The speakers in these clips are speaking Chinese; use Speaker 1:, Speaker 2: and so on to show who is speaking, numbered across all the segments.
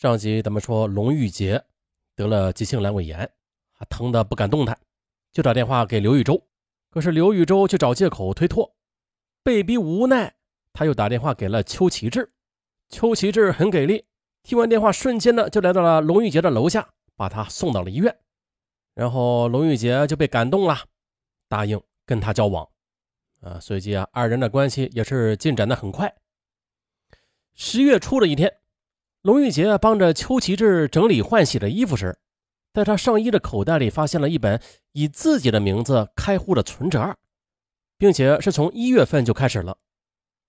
Speaker 1: 上集咱们说龙玉洁得了急性阑尾炎，还疼得不敢动弹，就打电话给刘玉洲，可是刘玉洲却找借口推脱，被逼无奈，他又打电话给了邱启志，邱启志很给力，听完电话瞬间呢就来到了龙玉洁的楼下，把他送到了医院，然后龙玉洁就被感动了，答应跟他交往，啊，随即啊，二人的关系也是进展的很快。十月初的一天。龙玉洁帮着邱奇志整理换洗的衣服时，在他上衣的口袋里发现了一本以自己的名字开户的存折，并且是从一月份就开始了，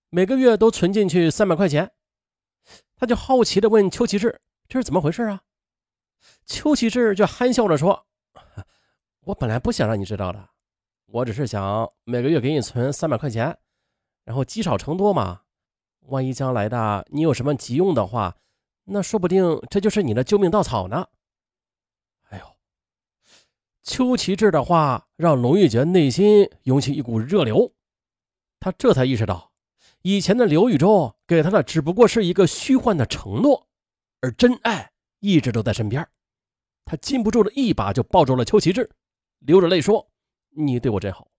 Speaker 1: 每个月都存进去三百块钱。他就好奇地问邱奇志：“这是怎么回事啊？”邱奇志就憨笑着说：“我本来不想让你知道的，我只是想每个月给你存三百块钱，然后积少成多嘛。万一将来的你有什么急用的话。”那说不定这就是你的救命稻草呢。哎呦，邱奇志的话让龙玉洁内心涌起一股热流，他这才意识到，以前的刘宇洲给他的只不过是一个虚幻的承诺，而真爱一直都在身边。他禁不住的一把就抱住了邱奇志，流着泪说：“你对我真好。”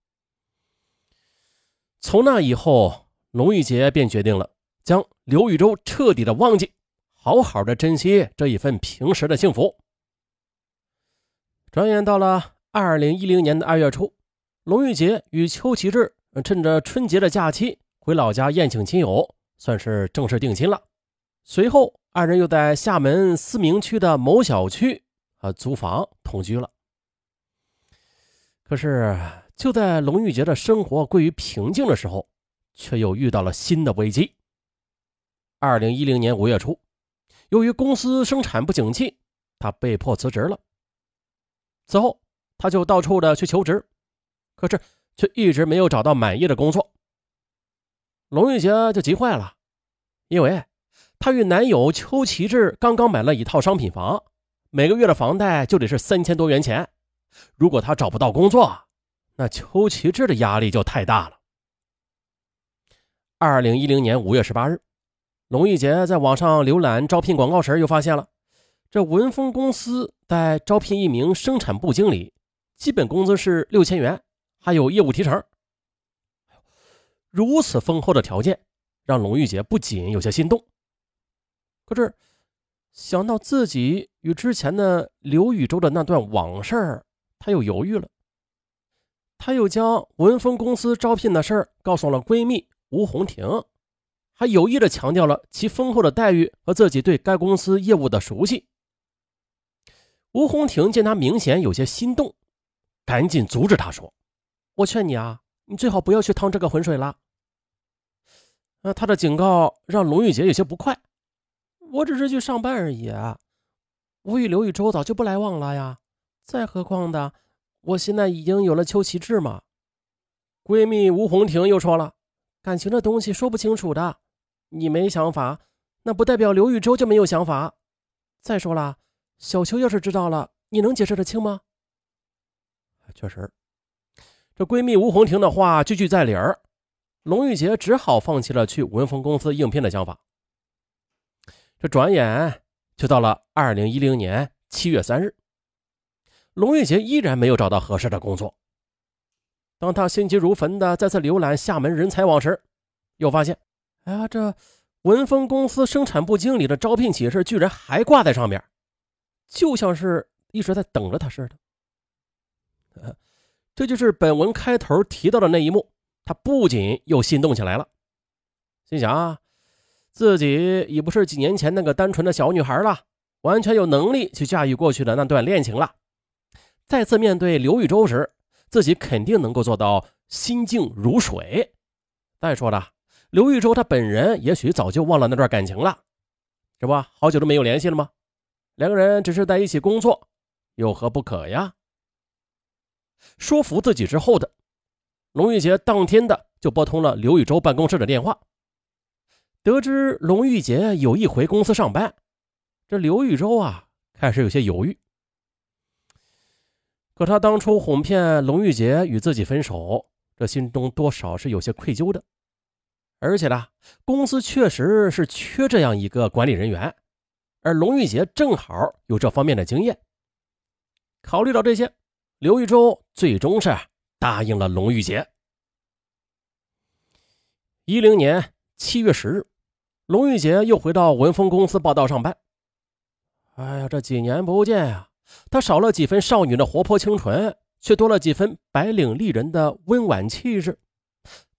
Speaker 1: 从那以后，龙玉洁便决定了将刘宇洲彻底的忘记。好好的珍惜这一份平时的幸福。转眼到了二零一零年的二月初，龙玉洁与邱启志趁着春节的假期回老家宴请亲友，算是正式定亲了。随后，二人又在厦门思明区的某小区啊租房同居了。可是，就在龙玉洁的生活归于平静的时候，却又遇到了新的危机。二零一零年五月初。由于公司生产不景气，他被迫辞职了。此后，他就到处的去求职，可是却一直没有找到满意的工作。龙玉洁就急坏了，因为她与男友邱奇志刚刚买了一套商品房，每个月的房贷就得是三千多元钱。如果她找不到工作，那邱奇志的压力就太大了。二零一零年五月十八日。龙玉洁在网上浏览招聘广告时，又发现了这文峰公司在招聘一名生产部经理，基本工资是六千元，还有业务提成。如此丰厚的条件，让龙玉洁不仅有些心动。可是想到自己与之前的刘宇洲的那段往事，他又犹豫了。他又将文峰公司招聘的事告诉了闺蜜吴红婷。还有意的强调了其丰厚的待遇和自己对该公司业务的熟悉。吴红婷见他明显有些心动，赶紧阻止他说：“我劝你啊，你最好不要去趟这个浑水了。”那，他的警告让龙玉洁有些不快。我只是去上班而已，我与刘宇洲早就不来往了呀。再何况的，我现在已经有了邱奇志嘛。闺蜜吴红婷又说了：“感情这东西说不清楚的。”你没想法，那不代表刘玉洲就没有想法。再说了，小秋要是知道了，你能解释得清吗？确实，这闺蜜吴红婷的话句句在理儿。龙玉洁只好放弃了去文峰公司应聘的想法。这转眼就到了二零一零年七月三日，龙玉洁依然没有找到合适的工作。当他心急如焚的再次浏览厦门人才网时，又发现。哎呀，这文峰公司生产部经理的招聘启事居然还挂在上面，就像是一直在等着他似的。这就是本文开头提到的那一幕。他不仅又心动起来了，心想啊，自己已不是几年前那个单纯的小女孩了，完全有能力去驾驭过去的那段恋情了。再次面对刘玉洲时，自己肯定能够做到心静如水。再说了。刘玉洲他本人也许早就忘了那段感情了，这不好久都没有联系了吗？两个人只是在一起工作，有何不可呀？说服自己之后的龙玉洁当天的就拨通了刘玉洲办公室的电话，得知龙玉洁有意回公司上班，这刘玉洲啊开始有些犹豫。可他当初哄骗龙玉洁与自己分手，这心中多少是有些愧疚的。而且呢，公司确实是缺这样一个管理人员，而龙玉杰正好有这方面的经验。考虑到这些，刘玉洲最终是答应了龙玉杰。一零年七月十日，龙玉杰又回到文峰公司报道上班。哎呀，这几年不见呀，他少了几分少女的活泼清纯，却多了几分白领丽人的温婉气质。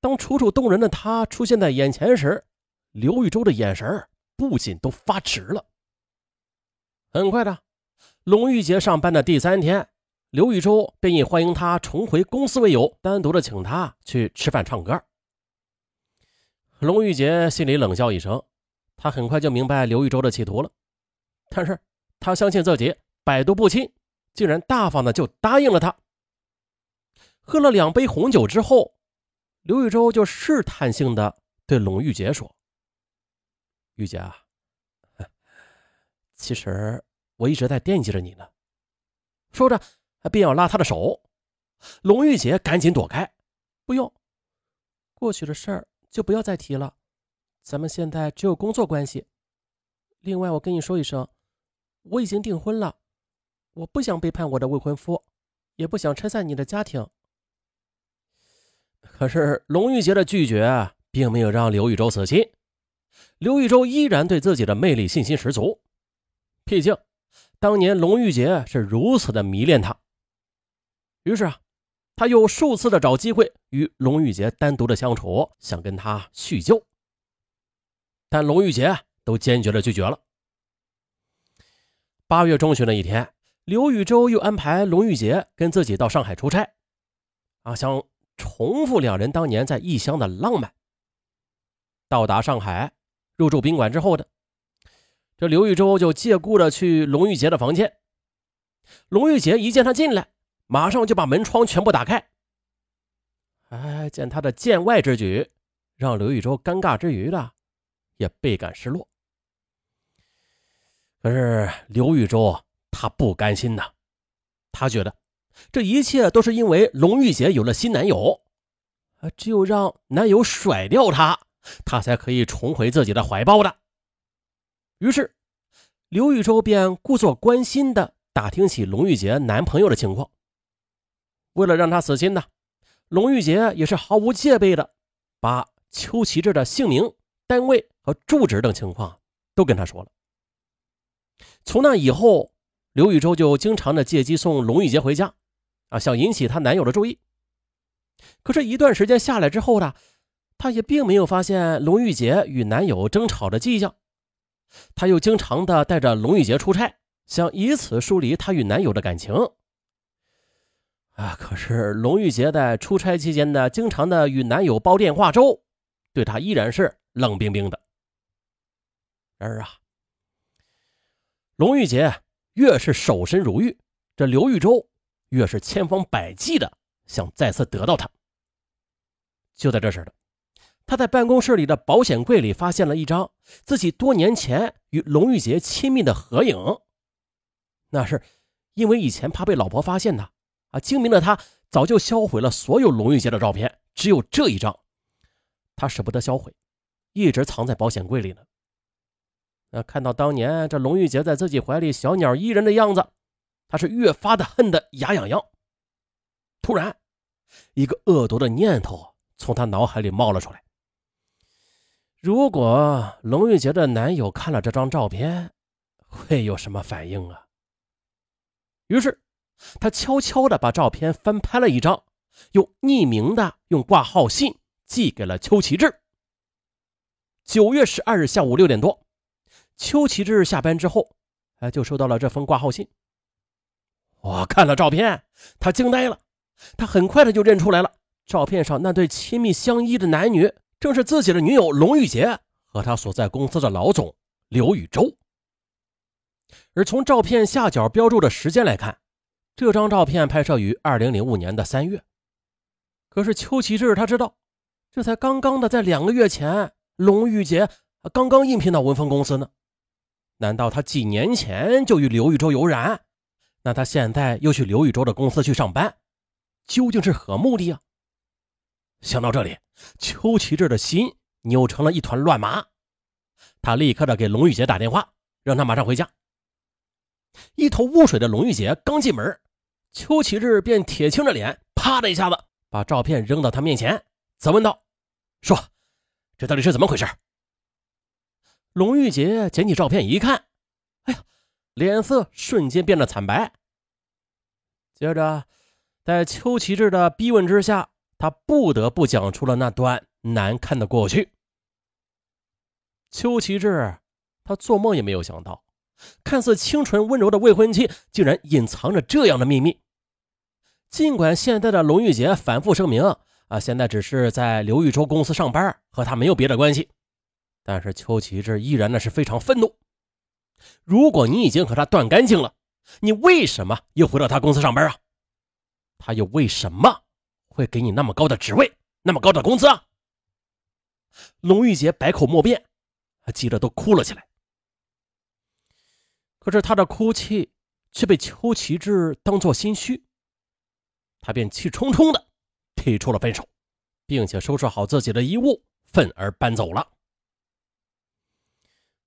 Speaker 1: 当楚楚动人的她出现在眼前时，刘玉洲的眼神不仅都发直了。很快的，龙玉杰上班的第三天，刘玉洲便以欢迎他重回公司为由，单独的请他去吃饭唱歌。龙玉杰心里冷笑一声，他很快就明白刘玉洲的企图了，但是他相信自己百毒不侵，竟然大方的就答应了他。喝了两杯红酒之后，刘玉洲就试探性的对龙玉杰说：“玉杰啊，其实我一直在惦记着你呢。”说着，便要拉他的手，龙玉杰赶紧躲开：“不用，过去的事儿。”就不要再提了，咱们现在只有工作关系。另外，我跟你说一声，我已经订婚了，我不想背叛我的未婚夫，也不想拆散你的家庭。可是龙玉杰的拒绝并没有让刘玉洲死心，刘玉洲依然对自己的魅力信心十足。毕竟，当年龙玉杰是如此的迷恋他。于是啊。他又数次的找机会与龙玉杰单独的相处，想跟他叙旧，但龙玉杰都坚决的拒绝了。八月中旬的一天，刘宇洲又安排龙玉杰跟自己到上海出差，啊，想重复两人当年在异乡的浪漫。到达上海，入住宾馆之后的，这刘玉洲就借故的去龙玉杰的房间。龙玉杰一见他进来。马上就把门窗全部打开。哎，见他的见外之举，让刘玉洲尴尬之余的，也倍感失落。可是刘玉洲他不甘心呐，他觉得这一切都是因为龙玉洁有了新男友，啊，只有让男友甩掉她，她才可以重回自己的怀抱的。于是，刘玉洲便故作关心的打听起龙玉洁男朋友的情况。为了让他死心呢，龙玉洁也是毫无戒备的，把邱奇志的姓名、单位和住址等情况都跟他说了。从那以后，刘玉洲就经常的借机送龙玉洁回家，啊，想引起她男友的注意。可是，一段时间下来之后呢，她也并没有发现龙玉洁与男友争吵的迹象。她又经常的带着龙玉洁出差，想以此疏离她与男友的感情。啊！可是龙玉洁在出差期间呢，经常的与男友煲电话粥，对她依然是冷冰冰的。然而啊，龙玉洁越是守身如玉，这刘玉洲越是千方百计的想再次得到她。就在这时的，他在办公室里的保险柜里发现了一张自己多年前与龙玉洁亲密的合影。那是因为以前怕被老婆发现他。啊！精明的他早就销毁了所有龙玉洁的照片，只有这一张，他舍不得销毁，一直藏在保险柜里呢。那看到当年这龙玉洁在自己怀里小鸟依人的样子，他是越发的恨得牙痒痒。突然，一个恶毒的念头从他脑海里冒了出来：如果龙玉洁的男友看了这张照片，会有什么反应啊？于是。他悄悄地把照片翻拍了一张，又匿名的用挂号信寄给了邱奇志。九月十二日下午六点多，邱奇志下班之后，哎，就收到了这封挂号信。我看了照片，他惊呆了，他很快的就认出来了，照片上那对亲密相依的男女，正是自己的女友龙玉洁和他所在公司的老总刘宇洲。而从照片下角标注的时间来看。这张照片拍摄于二零零五年的三月，可是邱启志他知道，这才刚刚的在两个月前，龙玉洁刚刚应聘到文峰公司呢。难道他几年前就与刘宇洲有染？那他现在又去刘玉洲的公司去上班，究竟是何目的啊？想到这里，邱启志的心扭成了一团乱麻。他立刻的给龙玉洁打电话，让他马上回家。一头雾水的龙玉洁刚进门，邱启志便铁青着脸，啪的一下子把照片扔到他面前，责问道：“说，这到底是怎么回事？”龙玉洁捡起照片一看，脸色瞬间变得惨白。接着，在邱奇志的逼问之下，他不得不讲出了那段难看的过去。邱奇志，他做梦也没有想到。看似清纯温柔的未婚妻，竟然隐藏着这样的秘密。尽管现在的龙玉洁反复声明啊，现在只是在刘玉洲公司上班，和他没有别的关系，但是邱奇志依然呢是非常愤怒。如果你已经和他断干净了，你为什么又回到他公司上班啊？他又为什么会给你那么高的职位，那么高的工资啊？龙玉洁百口莫辩，急得都哭了起来。可是他的哭泣却被邱奇志当作心虚，他便气冲冲的提出了分手，并且收拾好自己的衣物，愤而搬走了。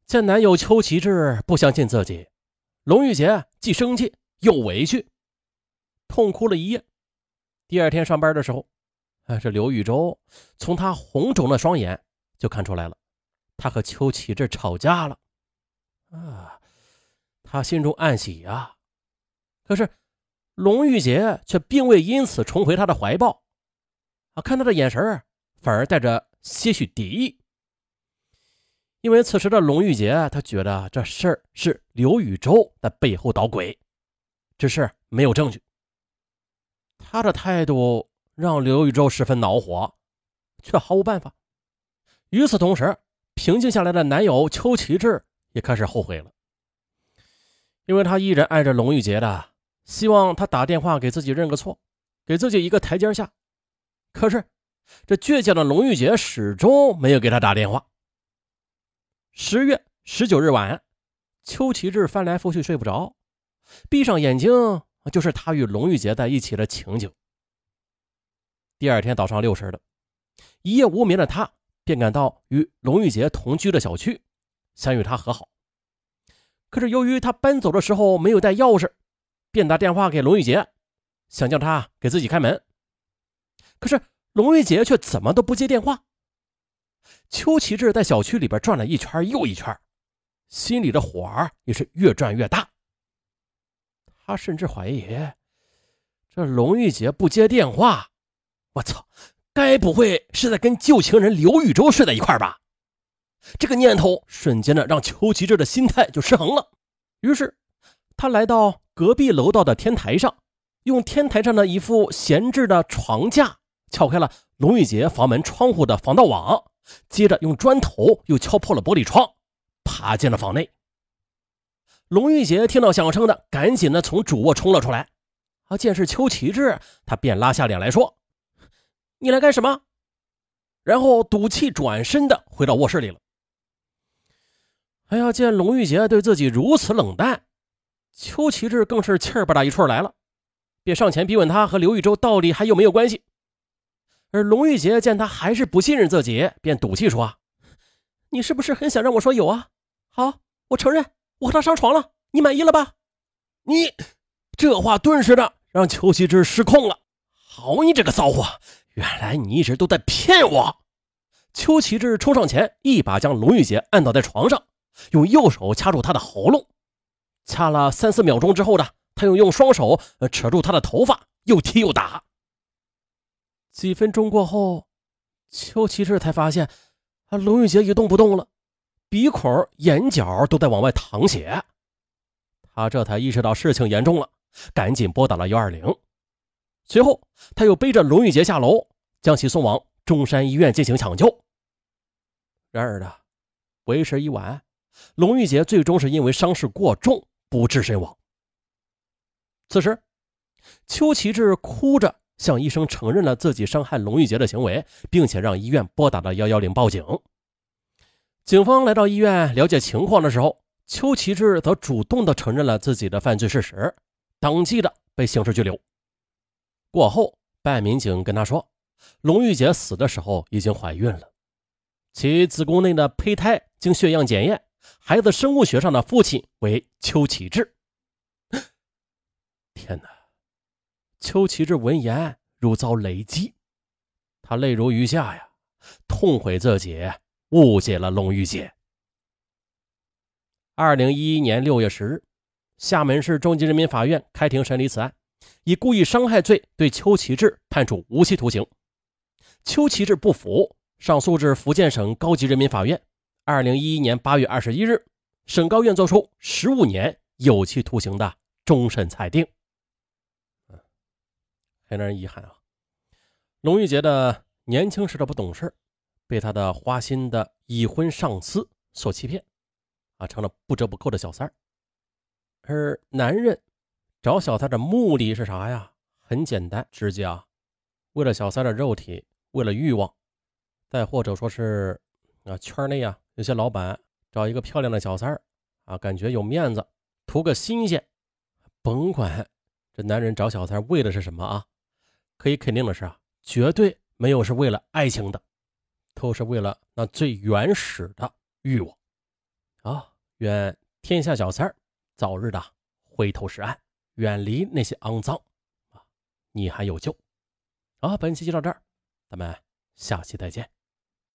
Speaker 1: 见男友邱启志不相信自己，龙玉洁既生气又委屈，痛哭了一夜。第二天上班的时候，哎，这刘玉洲从他红肿的双眼就看出来了，他和邱启志吵架了，啊。他心中暗喜呀，可是龙玉洁却并未因此重回他的怀抱，啊，看他的眼神反而带着些许敌意。因为此时的龙玉洁，他觉得这事儿是刘宇宙在背后捣鬼，只是没有证据。他的态度让刘宇宙十分恼火，却毫无办法。与此同时，平静下来的男友邱启志也开始后悔了。因为他依然爱着龙玉洁的，希望他打电话给自己认个错，给自己一个台阶下。可是，这倔强的龙玉洁始终没有给他打电话。十月十九日晚，邱奇志翻来覆去睡不着，闭上眼睛就是他与龙玉洁在一起的情景。第二天早上六时了，一夜无眠的他便赶到与龙玉洁同居的小区，想与她和好。可是由于他搬走的时候没有带钥匙，便打电话给龙玉洁，想叫他给自己开门。可是龙玉洁却怎么都不接电话。邱奇志在小区里边转了一圈又一圈，心里的火也是越转越大。他甚至怀疑，这龙玉洁不接电话，我操，该不会是在跟旧情人刘玉洲睡在一块吧？这个念头瞬间的让邱奇志的心态就失衡了，于是他来到隔壁楼道的天台上，用天台上的一副闲置的床架撬开了龙玉洁房门窗户的防盗网，接着用砖头又敲破了玻璃窗，爬进了房内。龙玉洁听到响声的，赶紧的从主卧冲了出来，啊，见是邱奇志，他便拉下脸来说：“你来干什么？”然后赌气转身的回到卧室里了。哎呀！见龙玉洁对自己如此冷淡，邱奇志更是气儿不打一处来了，便上前逼问他和刘玉洲到底还有没有关系。而龙玉洁见他还是不信任自己，便赌气说：“你是不是很想让我说有啊？好，我承认我和他上床了，你满意了吧？”你这话顿时的让邱奇志失控了。好你这个骚货，原来你一直都在骗我！邱奇志冲上前，一把将龙玉洁按倒在床上。用右手掐住他的喉咙，掐了三四秒钟之后呢，他又用双手扯住他的头发，又踢又打。几分钟过后，邱奇志才发现，啊，龙玉洁一动不动了，鼻孔、眼角都在往外淌血。他这才意识到事情严重了，赶紧拨打了幺二零。随后，他又背着龙玉洁下楼，将其送往中山医院进行抢救。然而呢，为时已晚。龙玉洁最终是因为伤势过重不治身亡。此时，邱奇志哭着向医生承认了自己伤害龙玉洁的行为，并且让医院拨打了幺幺零报警。警方来到医院了解情况的时候，邱启志则主动的承认了自己的犯罪事实，当即的被刑事拘留。过后，办案民警跟他说，龙玉洁死的时候已经怀孕了，其子宫内的胚胎经血样检验。孩子生物学上的父亲为邱启志。天哪！邱奇志闻言如遭雷击，他泪如雨下呀，痛悔自己误解了龙玉姐。二零一一年六月十日，厦门市中级人民法院开庭审理此案，以故意伤害罪对邱奇志判处无期徒刑。邱奇志不服，上诉至福建省高级人民法院。二零一一年八月二十一日，省高院作出十五年有期徒刑的终审裁定。很让人遗憾啊！龙玉洁的年轻时的不懂事，被他的花心的已婚上司所欺骗，啊，成了不折不扣的小三。而男人找小三的目的是啥呀？很简单直接啊，为了小三的肉体，为了欲望，再或者说是啊，圈内啊有些老板找一个漂亮的小三啊，感觉有面子，图个新鲜。甭管这男人找小三为的是什么啊？可以肯定的是啊，绝对没有是为了爱情的，都是为了那最原始的欲望。啊，愿天下小三早日的回头是岸，远离那些肮脏啊！你还有救！啊，本期就到这儿，咱们下期再见。